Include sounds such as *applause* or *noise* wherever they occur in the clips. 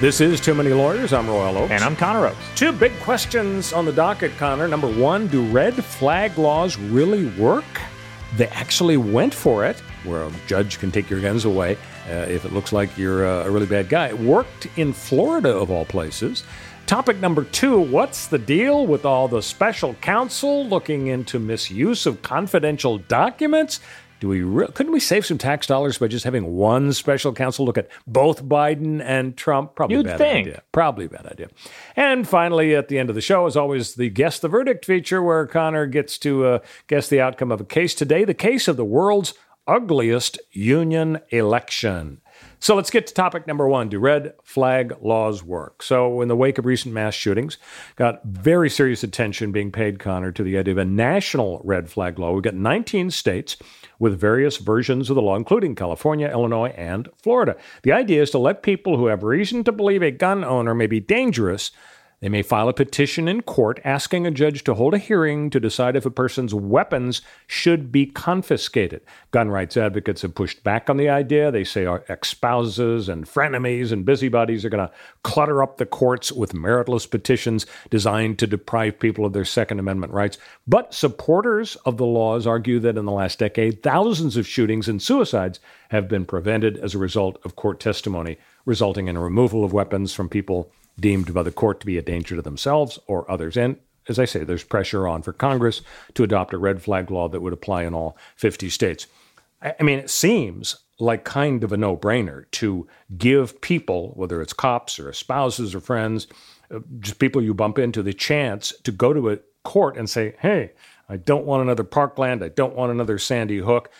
This is Too Many Lawyers. I'm Royal Oakes. And I'm Connor Oakes. Two big questions on the docket, Connor. Number one, do red flag laws really work? They actually went for it, where a judge can take your guns away uh, if it looks like you're uh, a really bad guy. It worked in Florida, of all places. Topic number two What's the deal with all the special counsel looking into misuse of confidential documents? Do we re- couldn't we save some tax dollars by just having one special counsel look at both Biden and Trump? Probably You'd a bad think. idea. Probably a bad idea. And finally, at the end of the show, as always, the guess the verdict feature where Connor gets to uh, guess the outcome of a case. Today, the case of the world's ugliest union election. So let's get to topic number one. Do red flag laws work? So, in the wake of recent mass shootings, got very serious attention being paid, Connor, to the idea of a national red flag law. We've got 19 states with various versions of the law, including California, Illinois, and Florida. The idea is to let people who have reason to believe a gun owner may be dangerous they may file a petition in court asking a judge to hold a hearing to decide if a person's weapons should be confiscated. Gun rights advocates have pushed back on the idea. They say our ex spouses and frenemies and busybodies are going to clutter up the courts with meritless petitions designed to deprive people of their Second Amendment rights. But supporters of the laws argue that in the last decade, thousands of shootings and suicides have been prevented as a result of court testimony, resulting in a removal of weapons from people deemed by the court to be a danger to themselves or others. And as I say, there's pressure on for Congress to adopt a red flag law that would apply in all 50 states. I mean, it seems like kind of a no brainer to give people, whether it's cops or spouses or friends, uh, just people you bump into, the chance to go to a court and say, hey, I don't want another Parkland. I don't want another Sandy Hook.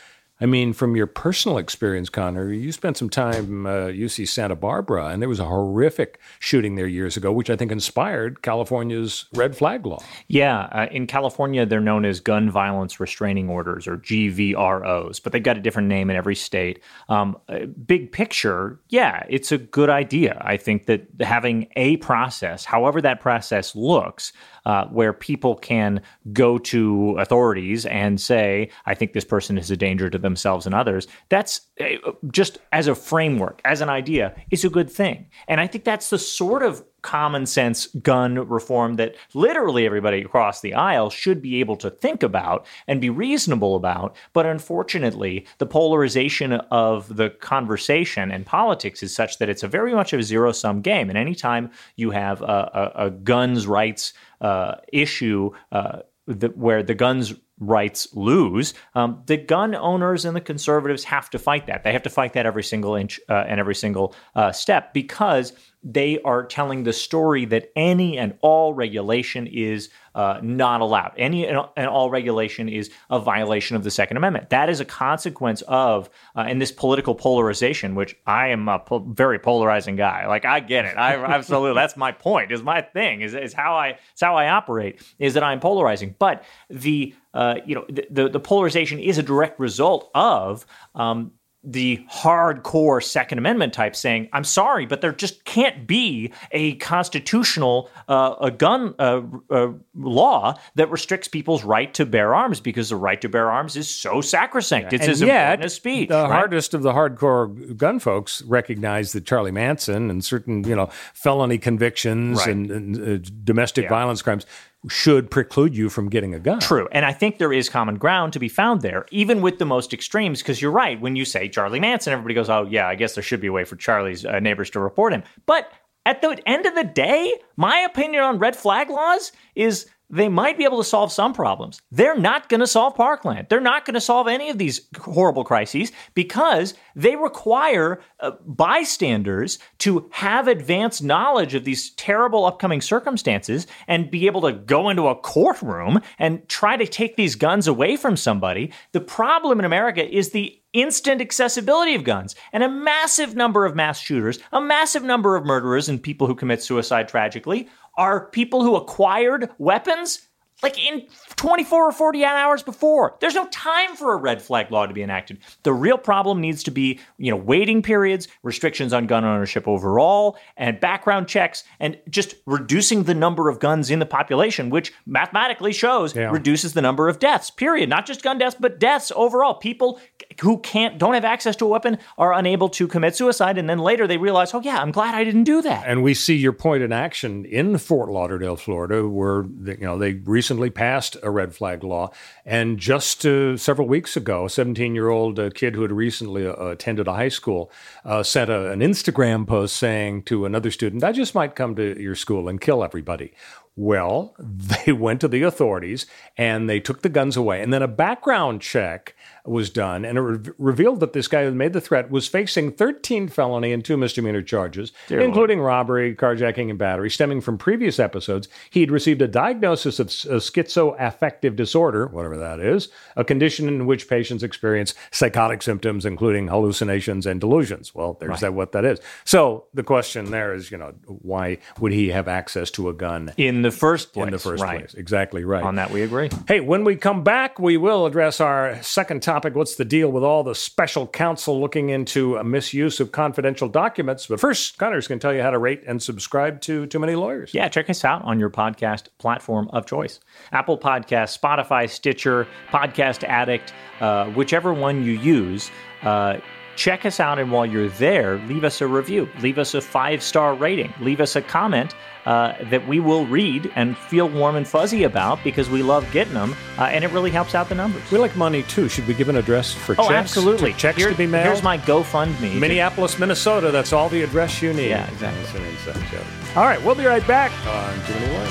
I mean, from your personal experience, Connor, you spent some time uh, UC Santa Barbara, and there was a horrific shooting there years ago, which I think inspired California's red flag law. Yeah, uh, in California, they're known as gun violence restraining orders or GVROs, but they've got a different name in every state. Um, uh, big picture, yeah, it's a good idea. I think that having a process, however that process looks, uh, where people can go to authorities and say, I think this person is a danger to themselves and others, that's uh, just as a framework, as an idea, is a good thing. And I think that's the sort of common sense gun reform that literally everybody across the aisle should be able to think about and be reasonable about. But unfortunately, the polarization of the conversation and politics is such that it's a very much of a zero sum game. And anytime you have a, a, a guns rights uh, issue uh, the, where the guns rights lose, um, the gun owners and the conservatives have to fight that. They have to fight that every single inch uh, and every single uh, step because they are telling the story that any and all regulation is uh, not allowed. Any and all regulation is a violation of the Second Amendment. That is a consequence of, uh, in this political polarization, which I am a po- very polarizing guy. Like I get it. I absolutely. that's my point. Is my thing. Is is how I. It's how I operate. Is that I'm polarizing. But the uh, you know the, the, the polarization is a direct result of um, the hardcore Second Amendment type saying, "I'm sorry, but there just can't be a constitutional uh, a gun uh, uh, law that restricts people's right to bear arms because the right to bear arms is so sacrosanct. It's and as yet, important as speech." The right? hardest of the hardcore gun folks recognize that Charlie Manson and certain you know felony convictions Right. and, and uh, domestic Yeah. violence crimes should preclude you from getting a gun. True. And I think there is common ground to be found there, even with the most extremes, because you're right. When you say Charlie Manson, everybody goes, oh, yeah, I guess there should be a way for Charlie's uh, neighbors to report him. But at the end of the day, my opinion on red flag laws is they might be able to solve some problems. They're not going to solve Parkland. They're not going to solve any of these horrible crises because they require uh, bystanders to have advanced knowledge of these terrible upcoming circumstances and be able to go into a courtroom and try to take these guns away from somebody. The problem in America is the instant accessibility of guns. And a massive number of mass shooters, a massive number of murderers, and people who commit suicide tragically are people who acquired weapons like in 24 or 48 hours before. There's no time for a red flag law to be enacted. The real problem needs to be, you know, waiting periods, restrictions on gun ownership overall, and background checks, and just reducing the number of guns in the population, which mathematically shows Yeah. reduces the number of deaths. Period. Not just gun deaths, but deaths overall. People who can't don't have access to a weapon are unable to commit suicide, and then later they realize, oh yeah, I'm glad I didn't do that. And we see your point in action in Fort Lauderdale, Florida, where the, you know they recently passed a red flag law, and just uh, several weeks ago, a 17-year-old uh, kid who had recently uh, attended a high school uh, sent a, an Instagram post saying to another student, "I just might come to your school and kill everybody." Well, *laughs* they went to the authorities and they took the guns away, and then a background check was done, and it re- revealed that this guy who made the threat was facing 13 felony and two misdemeanor charges, including robbery, carjacking, and battery, stemming from previous episodes. He'd received a diagnosis of s- schizoaffective disorder, whatever that is, a condition in which patients experience psychotic symptoms, including hallucinations and delusions. Well, there's that what that is. So the question there is, you know, why would he have access to a gun in the first place. in the first right. place? Exactly right. On that, we agree. Hey, when we come back, we will address our second topic. What's the deal with all the special counsel looking into a misuse of confidential documents? But first, Connor's to tell you how to rate and subscribe to Too Many Lawyers. Yeah, check us out on your podcast platform of choice Apple Podcasts, Spotify, Stitcher, Podcast Addict, uh, whichever one you use. Uh, check us out, and while you're there, leave us a review, leave us a five star rating, leave us a comment. Uh, that we will read and feel warm and fuzzy about because we love getting them, uh, and it really helps out the numbers. We like money too. Should we give an address for Oh, checks? absolutely. To- checks Here- to be mailed. Here's my GoFundMe. Minneapolis, Minnesota. That's all the address you need. Yeah, exactly. That's an inside joke. All right, we'll be right back on Too Many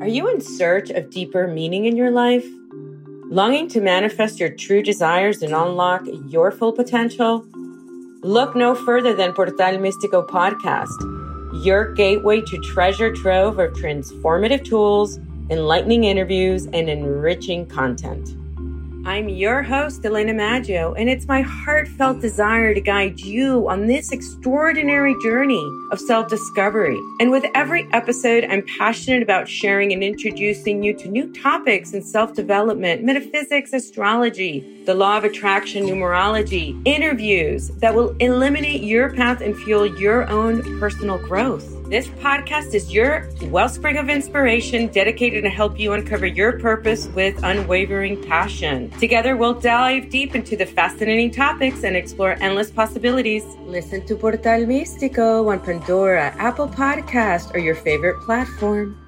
Are you in search of deeper meaning in your life? Longing to manifest your true desires and unlock your full potential? Look no further than Portal Místico podcast, your gateway to treasure trove of transformative tools, enlightening interviews, and enriching content. I'm your host, Elena Maggio, and it's my heartfelt desire to guide you on this extraordinary journey of self discovery. And with every episode, I'm passionate about sharing and introducing you to new topics in self development, metaphysics, astrology, the law of attraction, numerology, interviews that will eliminate your path and fuel your own personal growth. This podcast is your wellspring of inspiration dedicated to help you uncover your purpose with unwavering passion. Together, we'll dive deep into the fascinating topics and explore endless possibilities. Listen to Portal Místico on Pandora, Apple Podcast, or your favorite platform.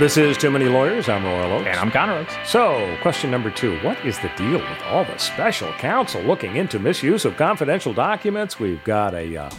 This is Too Many Lawyers. I'm Royal Oakes. And I'm Connor Oakes. So, question number two What is the deal with all the special counsel looking into misuse of confidential documents? We've got a, uh,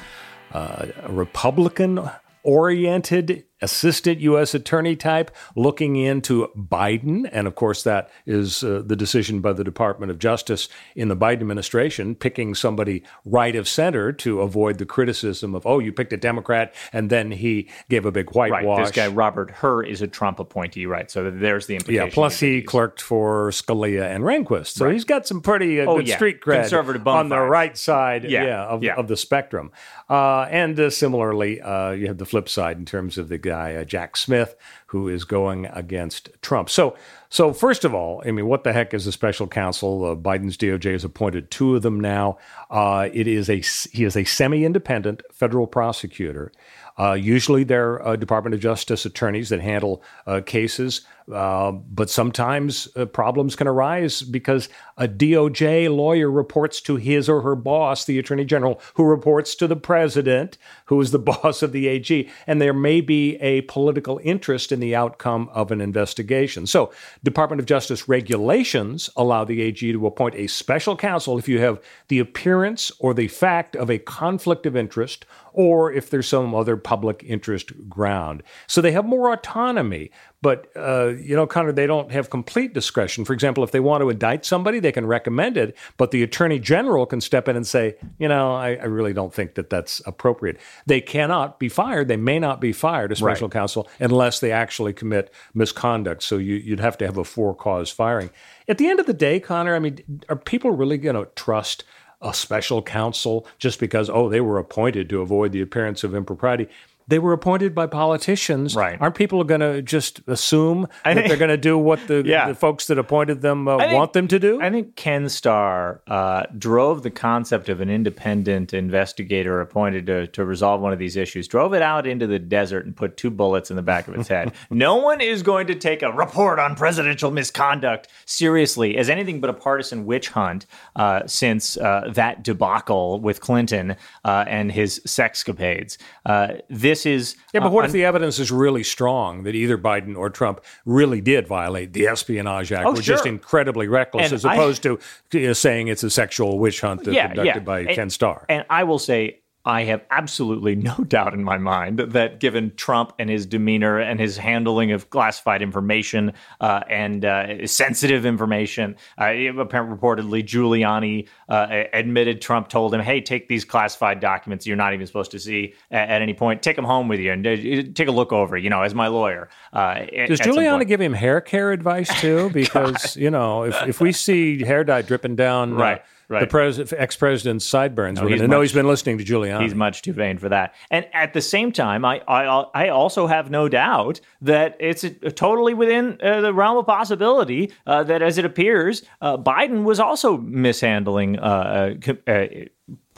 uh, a Republican oriented assistant U.S. attorney type looking into Biden. And of course, that is uh, the decision by the Department of Justice in the Biden administration, picking somebody right of center to avoid the criticism of, oh, you picked a Democrat, and then he gave a big Right. whitewash. This guy, Robert Hur, is a Trump appointee, right? So there's the implication. Yeah, plus he clerked for Scalia and Rehnquist. So he's got some pretty uh, Oh, good yeah. street cred Conservative on the right side Yeah, yeah, of, yeah. of the spectrum. Uh, and uh, similarly, uh, you have the flip side in terms of the guy, uh, Jack Smith, who is going against Trump. So, so first of all, I mean, what the heck is a special counsel? Uh, Biden's DOJ has appointed two of them now. Uh, it is a he is a semi-independent federal prosecutor. Uh, usually, they're uh, Department of Justice attorneys that handle uh, cases, uh, but sometimes problems can arise because a DOJ lawyer reports to his or her boss, the Attorney General, who reports to the President, who is the *laughs* boss of the AG, and there may be a political interest in the outcome of an investigation. So, Department of Justice regulations allow the AG to appoint a special counsel if you have the appearance or the fact of a conflict of interest, or if there's some other public interest ground. So they have more autonomy. But, uh, you know, Connor, they don't have complete discretion. For example, if they want to indict somebody, they can recommend it, but the attorney general can step in and say, you know, I, I really don't think that that's appropriate. They cannot be fired. They may not be fired as special Right. counsel unless they actually commit misconduct. So you, you'd have to have a for cause firing. At the end of the day, Connor, I mean, are people really going to trust a special counsel just because, oh, they were appointed to avoid the appearance of impropriety? They were appointed by politicians. Right. Aren't people going to just assume that think- they're going to do what the, *laughs* Yeah. the folks that appointed them uh, think- want them to do? I think Ken Starr uh, drove the concept of an independent investigator appointed to, to resolve one of these issues, drove it out into the desert and put two bullets in the back of its head. *laughs* no one is going to take a report on presidential misconduct seriously as anything but a partisan witch hunt uh, since uh, that debacle with Clinton uh, and his sexcapades. Uh, this is. yeah, but uh, if the evidence is really strong that either Biden or Trump really did violate the Espionage Act? Oh, were just sure. incredibly reckless, And as I- opposed to you know, saying it's a sexual witch hunt that conducted by And- Ken Starr. And I will say, I have absolutely no *laughs* doubt in my mind that given Trump and his demeanor and his handling of classified information uh, and uh, sensitive information, uh, reportedly Giuliani uh, admitted Trump told him, "Hey, take these classified documents you're not even supposed to see at, at any point. Take them home with you and uh, take a look over. You know, as my lawyer." Uh, Does Giuliani give him hair care advice too? *laughs* Because you know, if, if we see hair dye dripping down uh, Right, the pres- ex-president's sideburns, we're going to know he's been listening to Giuliani. He's much too vain for that. And at the same time, I I, I also have no doubt that it's uh totally within uh, the realm of possibility uh, that, as it appears, uh, Biden was also mishandling. Uh, uh, uh,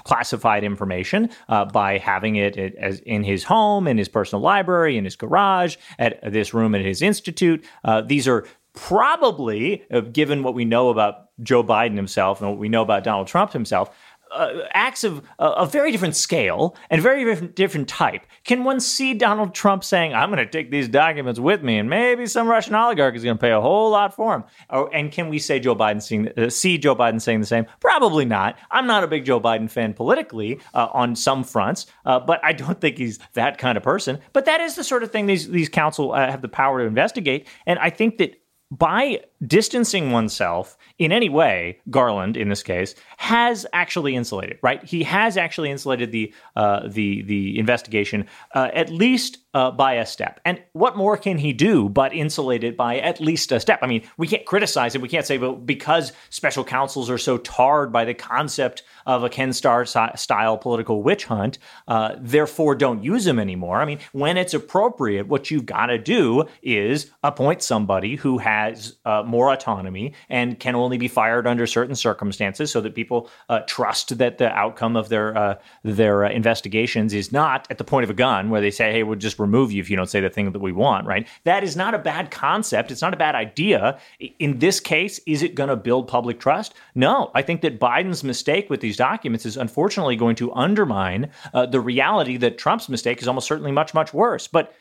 Classified information uh, by having it it as in his home, in his personal library, in his garage, at this room at his institute. Uh, these are probably, uh, given what we know about Joe Biden himself and what we know about Donald Trump himself, uh, acts of uh, a very different scale and very different, different type. Can one see Donald Trump saying, "I'm going to take these documents with me, and maybe some Russian oligarch is going to pay a whole lot for them"? Or, and can we say Joe Biden seeing, uh, see Joe Biden saying the same? Probably not. I'm not a big Joe Biden fan politically uh, on some fronts, uh, but I don't think he's that kind of person. But that is the sort of thing these these counsel have the power to investigate, and I think that by distancing oneself in any way, Garland in this case has actually insulated. Right, he has actually insulated the uh, the the investigation uh, at least uh, by a step. And what more can he do but insulate it by at least a step? I mean, we can't criticize it. We can't say, well, because special counsels are so tarred by the concept of a Ken Starr style political witch hunt, uh, therefore don't use them anymore. I mean, when it's appropriate, what you've got to do is appoint somebody who has uh, more autonomy and can only be fired under certain circumstances, so that people uh, trust that the outcome of their uh, their uh, investigations is not at the point of a gun, where they say, "Hey, we'll just remove you if you don't say the thing that we want." Right? That is not a bad concept. It's not a bad idea. In this case, is it going to build public trust? No. I think that Biden's mistake with these documents is unfortunately going to undermine uh, the reality that Trump's mistake is almost certainly much much worse. But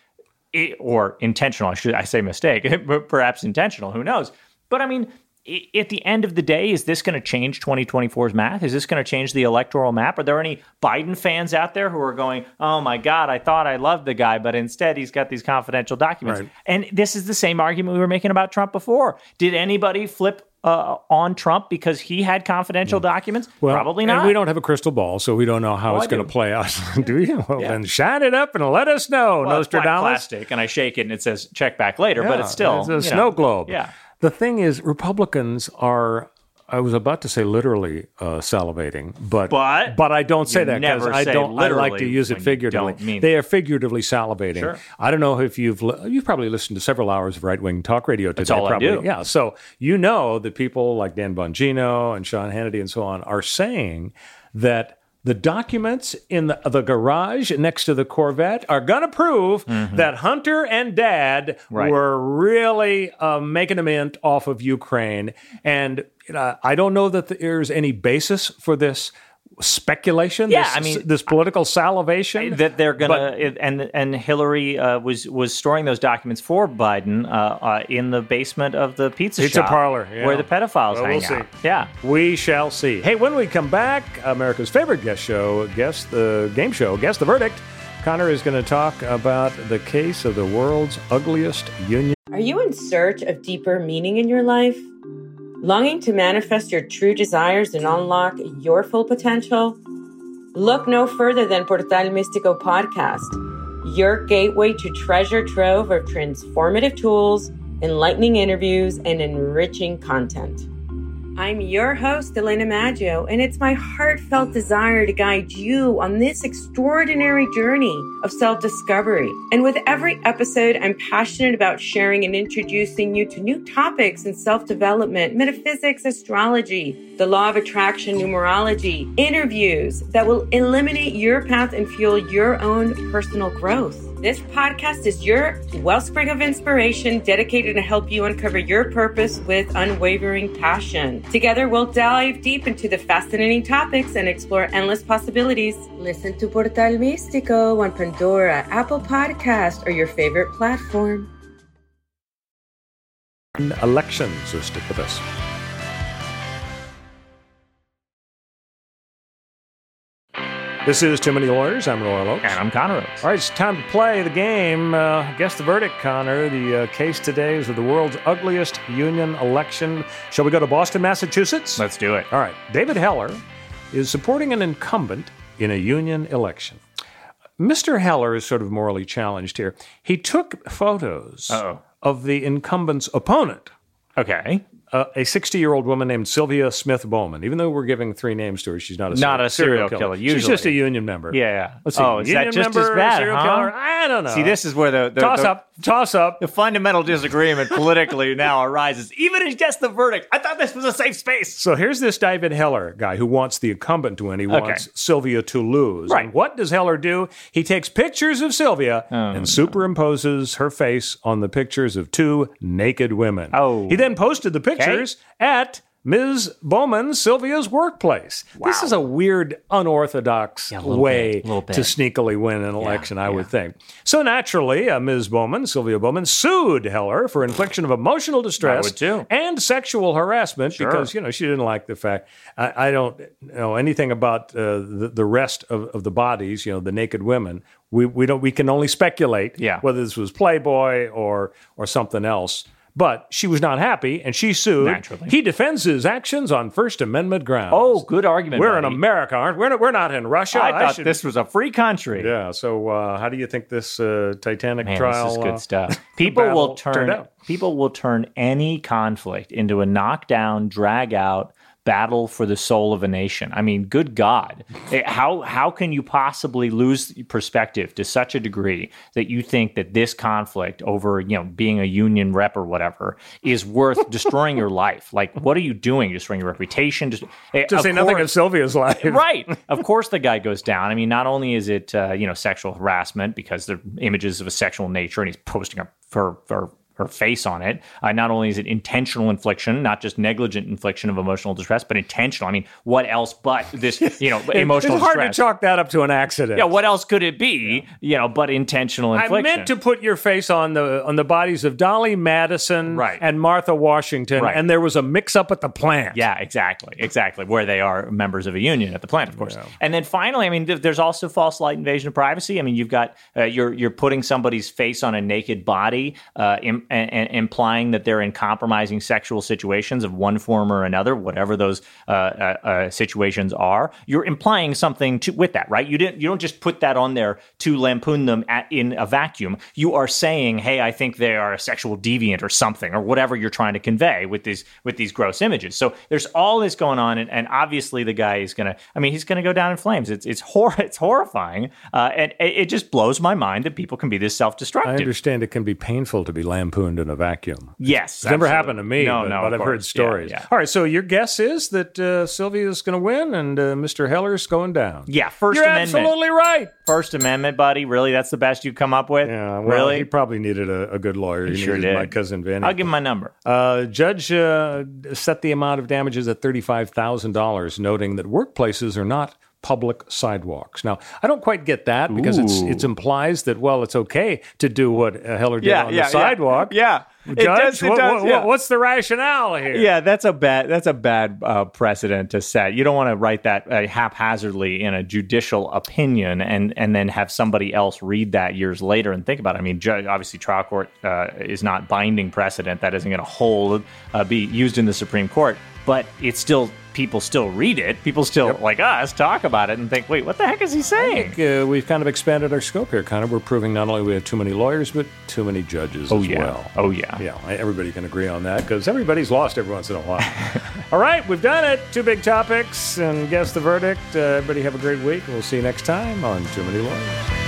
it, or intentional. I should I say mistake, *laughs* but perhaps intentional. Who knows? But I mean, i- at the end of the day, is this going to change 2024's math? Is this going to change the electoral map? Are there any Biden fans out there who are going, "Oh my God, I thought I loved the guy, but instead he's got these confidential documents"? Right. And this is the same argument we were making about Trump before. Did anybody flip? Uh, on Trump because he had confidential documents? Well, Probably and not. we don't have a crystal ball, so we don't know how Oh, it's going to play out. *laughs* do you? Well, Yeah. then shine it up and let us know, well, it's Nostradamus. plastic, and I shake it and it says check back later, but it's still it's a snow know, globe. Yeah. The thing is, Republicans are. I was about to say literally uh, salivating, but But but I don't say that because I don't. I like to use it figuratively. they are figuratively salivating. Sure. I don't know if you've you've probably listened to several hours of right wing talk radio today. That's all I do. Yeah, so you know that people like Dan Bongino and Sean Hannity and so on are saying that the documents in the, the garage next to the Corvette are going to prove that Hunter and Dad Mm-hmm. Right. were really uh, making a mint off of Ukraine. And uh, I don't know that there's any basis for this speculation. Yeah, this, I mean, this political salivation that they're gonna but, and and Hillary uh, was was storing those documents for Biden uh, uh, in the basement of the pizza, Pizza shop parlor, yeah. where the pedophiles Well, hang we'll out. see. Yeah, We shall see. Hey, when we come back, America's favorite guest show, guess the game show, guess the verdict. Connor is going to talk about the case of the world's ugliest union. Are you in search of deeper meaning in your life? Longing to manifest your true desires and unlock your full potential? Look no further than Portal Místico podcast, your gateway to treasure trove of transformative tools, enlightening interviews, and enriching content. I'm your host, Elena Maggio, and it's my heartfelt desire to guide you on this extraordinary journey of self discovery. And with every episode, I'm passionate about sharing and introducing you to new topics in self development, metaphysics, astrology, the law of attraction, numerology, interviews that will eliminate your path and fuel your own personal growth. This podcast is your wellspring of inspiration dedicated to help you uncover your purpose with unwavering passion. Together, we'll dive deep into the fascinating topics and explore endless possibilities. Listen to Portal Místico on Pandora, Apple Podcast, or your favorite platform. Elections, so stick with us. This is Too Many Lawyers. I'm Royal Oakes. And I'm Connor Oakes. All right, it's time to play the game. Uh, guess the verdict, Connor. The uh, case today is of the world's ugliest union election. Shall we go to Boston, Massachusetts? Let's do it. All right. David Heller is supporting an incumbent in a union election. Mr. Heller is sort of morally challenged here. He took photos Uh-oh. of the incumbent's opponent, Okay. Uh, a 60 year old woman named Sylvia Smith Bowman. Even though we're giving three names to her, she's not a Not a serial killer, She's usually. just a union member. Yeah, yeah. Let's see. Oh, is that union just member, as bad, serial huh? killer? I don't know. See, this is where the, the toss the, up, toss up. The fundamental disagreement politically now arises. Even in just the verdict, I thought this was a safe space. So here's this David Heller guy who wants the incumbent to win. He wants Sylvia to lose. Right. And what does Heller do? He takes pictures of Sylvia Oh, and superimposes her face on the pictures of two naked women. Oh. He then posted the pictures at Ms. Bowman Sylvia's workplace. This is a weird, unorthodox a way bit, bit. to sneakily win an election, I would think. So naturally, uh, Ms. Bowman, Sylvia Bowman, sued Heller for infliction of emotional distress and sexual harassment because you know she didn't like the fact. I, I don't know anything about uh, the, the rest of, of the bodies. You know, the naked women. We we don't. We can only speculate. Yeah. whether this was Playboy or or something else. But she was not happy, and she sued. Naturally. he defends his actions on First Amendment grounds. Oh, good argument. we're in. America, aren't we? We're not, we're not in Russia. I thought should- this was a free country. Yeah. So, uh, how do you think this uh, Titanic Man, trial? this is good uh, stuff. *laughs* People will turn people will turn any conflict into a knockdown, drag out battle for the soul of a nation. I mean, good God, Eh, how how can you possibly lose perspective to such a degree that you think that this conflict over you know being a union rep or whatever is worth *laughs* destroying your life? Like, what are you doing? Destroying your reputation? Just, eh, to say nothing of Sylvia's life. *laughs* right. Of course, the guy goes down. I mean, not only is it uh, you know sexual harassment because they're images of a sexual nature, and he's posting up her her her face on it. Uh, not only is it intentional infliction, not just negligent infliction of emotional distress, but intentional. I mean, what else but this *laughs* you know emotional It's hard distress? to chalk that up to an accident. yeah, what else could it be? You know, but intentional infliction. I meant to put your face on the on the bodies of Dolly Madison Right. and Martha Washington, Right. and there was a mix up at the plant. Yeah, exactly, exactly. Where they are members of a union at the plant, of course. And then finally, I mean, th- there's also false light invasion of privacy. I mean, you've got uh, you're you're putting somebody's face on a naked body, uh, im- and, implying that they're in compromising sexual situations of one form or another, whatever those uh, uh, uh, situations are. You're implying something to, with that, right? You didn't you don't just put that on there to lampoon them at, in a vacuum. You are saying, hey, I think they are a sexual deviant or something, or whatever you're trying to convey with these with these gross images. So there's all this going on, and, and obviously the guy is gonna. I mean, he's gonna go down in flames. It's it's hor- *laughs* it's horrifying, uh, and it, it just blows my mind that people can be this self destructive. I understand it can be painful to be lampooned in a vacuum. Yes, It's never happened to me, No, but, no, but I've heard course. Yeah, stories. Yeah, All right, so your guess is that uh, is going to win and uh, Mr. Heller's going down. Yeah, First You're Amendment. absolutely right. First Amendment, buddy. Really, that's the best you come up with. Yeah, well, really. he probably needed a, a good lawyer. He, sure needed did. my cousin Vinny. I'll give him my number. Uh, judge uh, set the amount of damages at $35,000, noting that workplaces are not public sidewalks. Now, I don't quite get that because it's it implies that well, it's okay to do what uh, Heller did on the sidewalk. Yeah. It Judge, does- it what- does, what- yeah. what's the rationale here? Yeah, that's a bad that's a bad uh, precedent to set. You don't want to write that uh, haphazardly in a judicial opinion and and then have somebody else read that years later and think about it. I mean, ju- obviously, trial court uh, is not binding precedent that isn't going to hold uh, be used in the Supreme Court, but it's still people still read it. People still like us talk about it and think, wait, what the heck is he saying? Uh, we've kind of expanded our scope here, kind of. We're proving not only we have too many lawyers, but too many judges Oh as yeah, well. oh yeah. Yeah, everybody can agree on that because everybody's lost every once in a while. *laughs* All right, we've done it. Two big topics and guess the verdict. Uh, everybody have a great week, we'll see you next time on Too Many Lawyers.